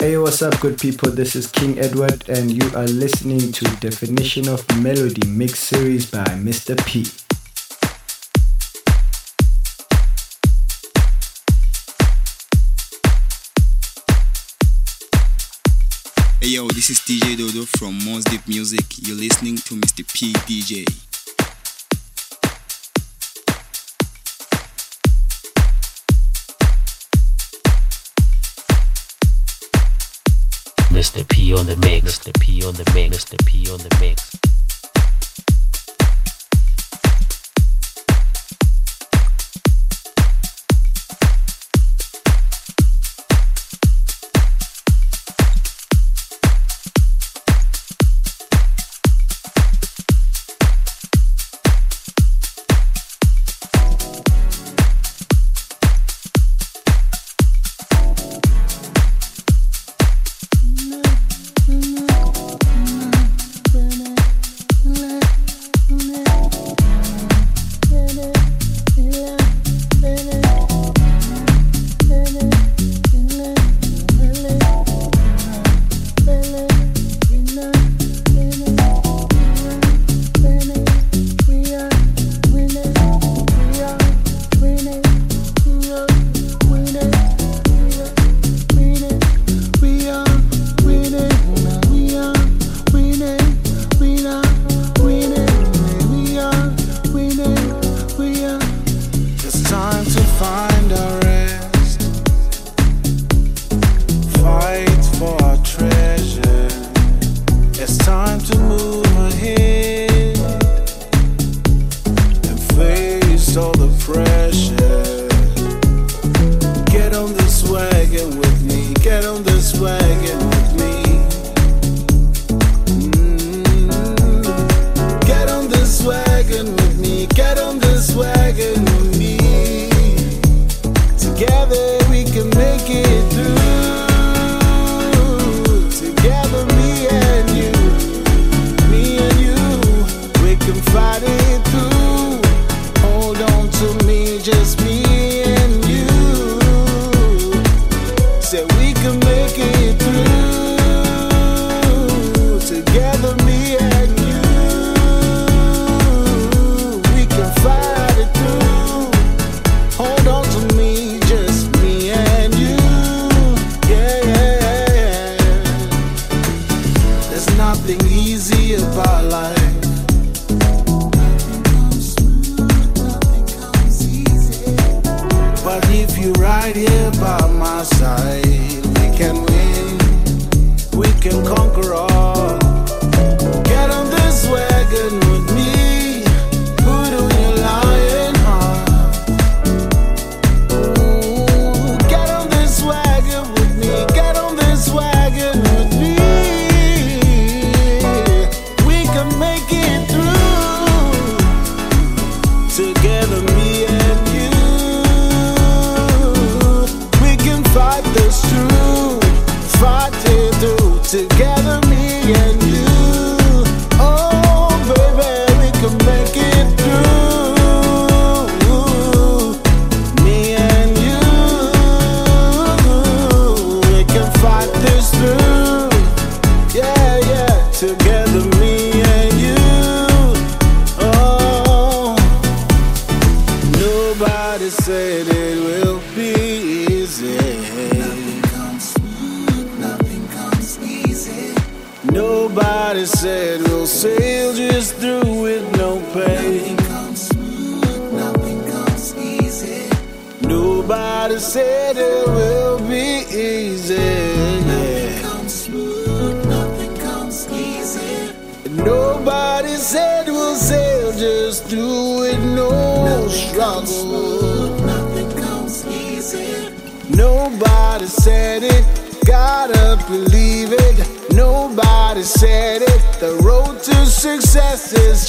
Hey, what's up, good people? This is King Edward, and you are listening to Definition of Melody Mix Series by Mr. P. Hey, yo, this is DJ Dodo from Mons Deep Music. You're listening to Mr. P DJ. Mr. P on the mix, Mr. P on the mix, Mr. P on the mix.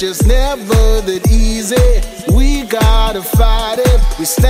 just never that easy. We gotta fight it. We stand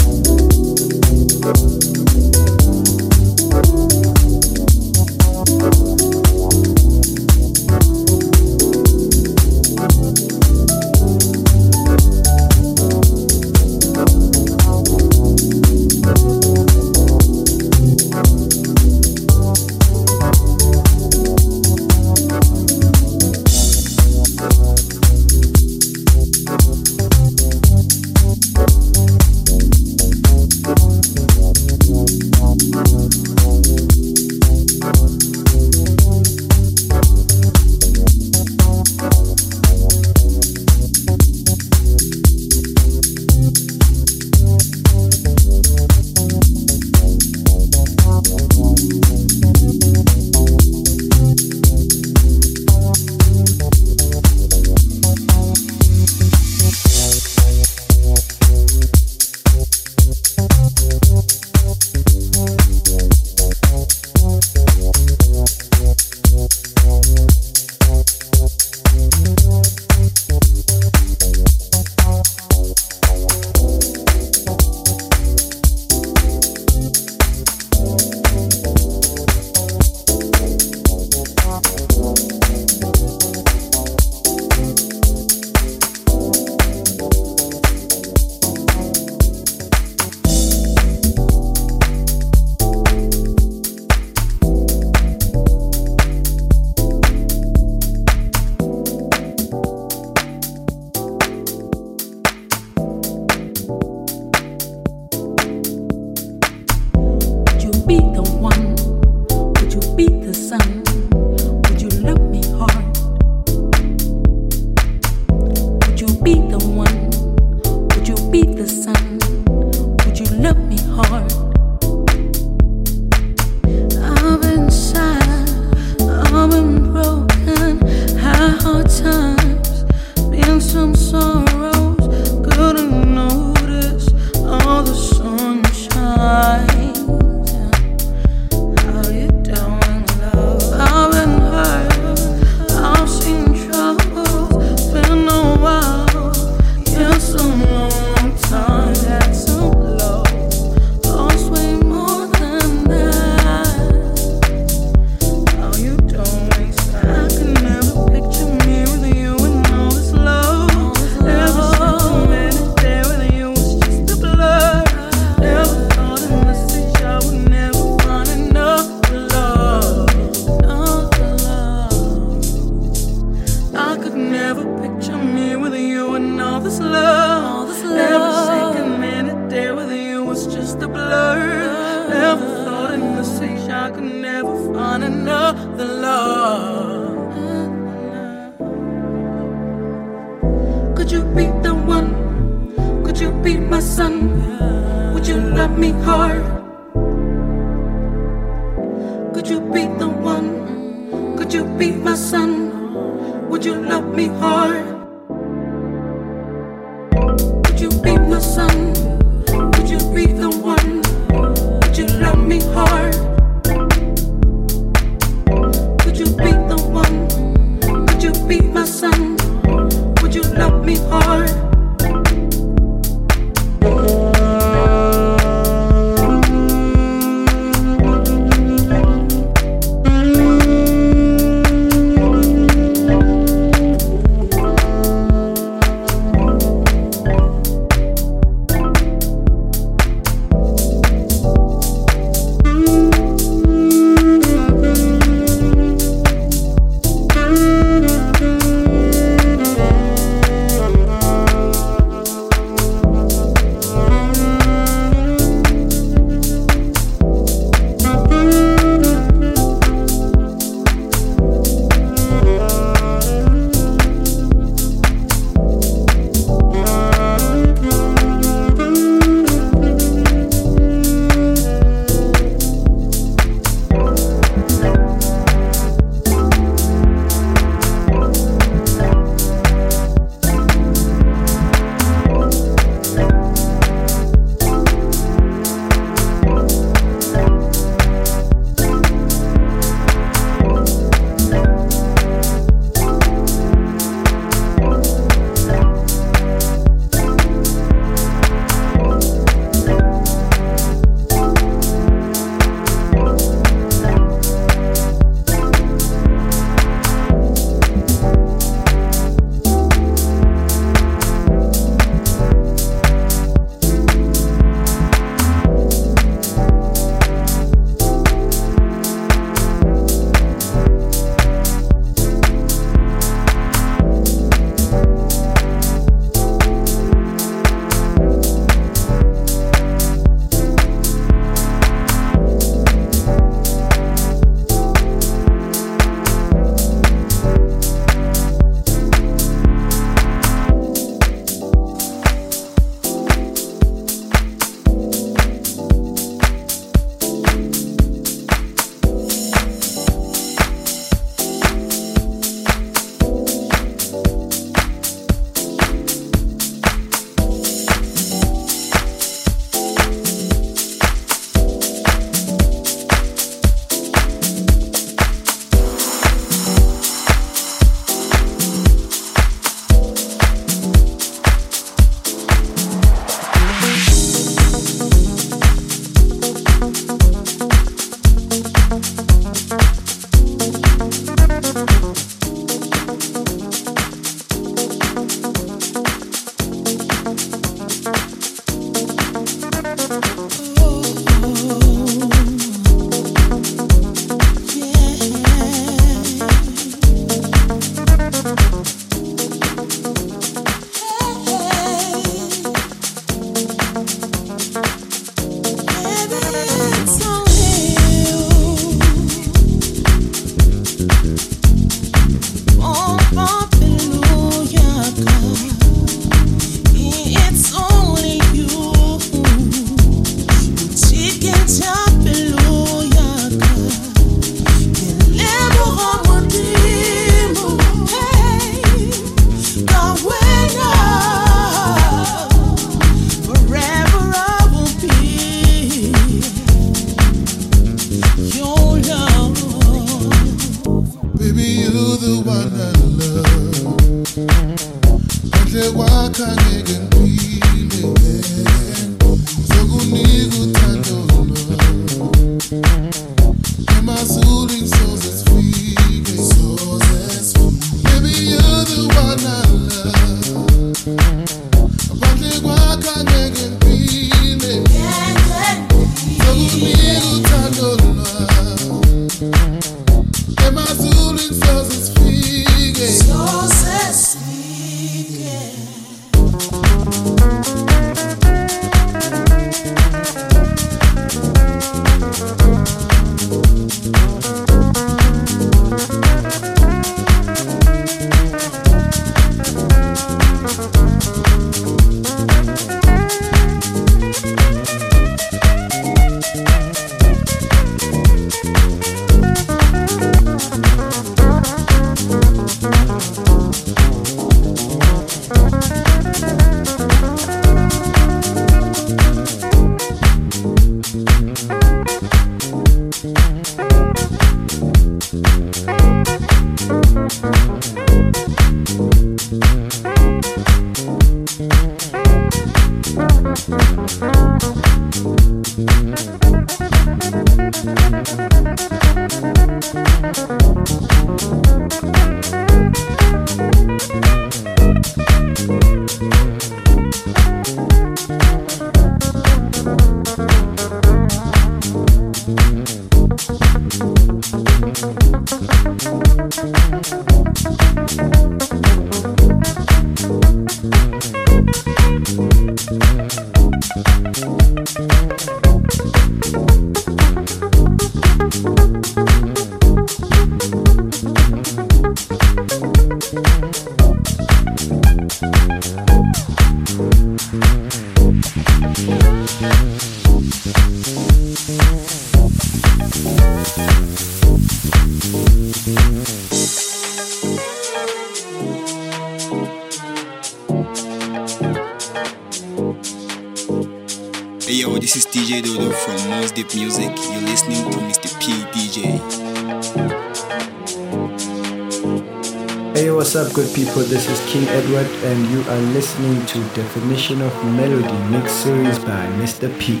people, this is King Edward, and you are listening to Definition of Melody mix series by Mr. P.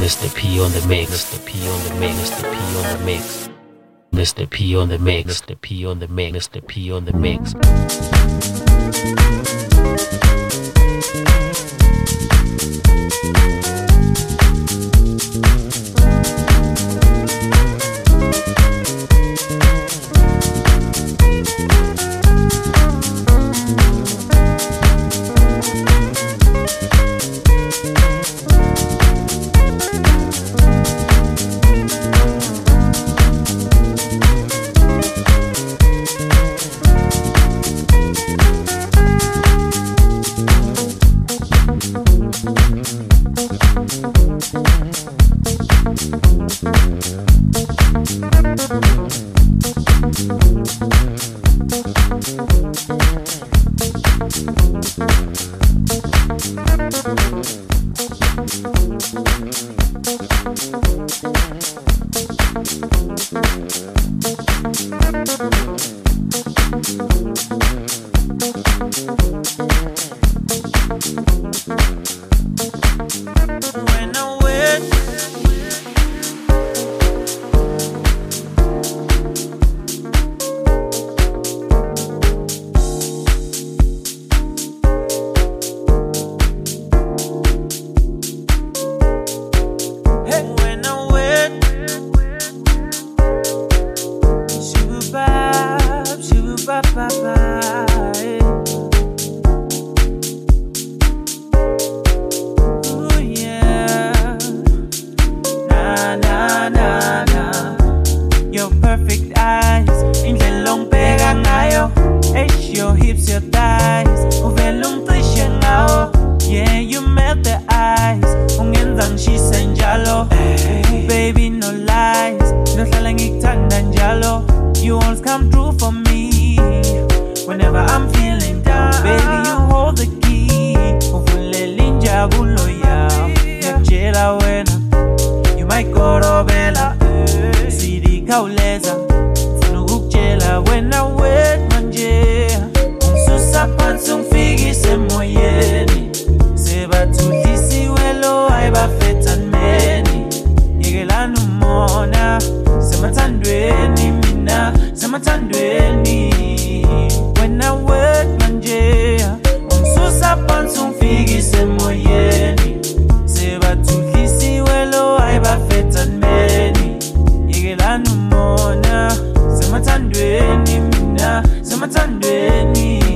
Mr. P on the mix, Mr. P on the mix, Mr. P on the mix, Mr. P on the mix, Mr. P on the mix, Mr. P on the mix. me.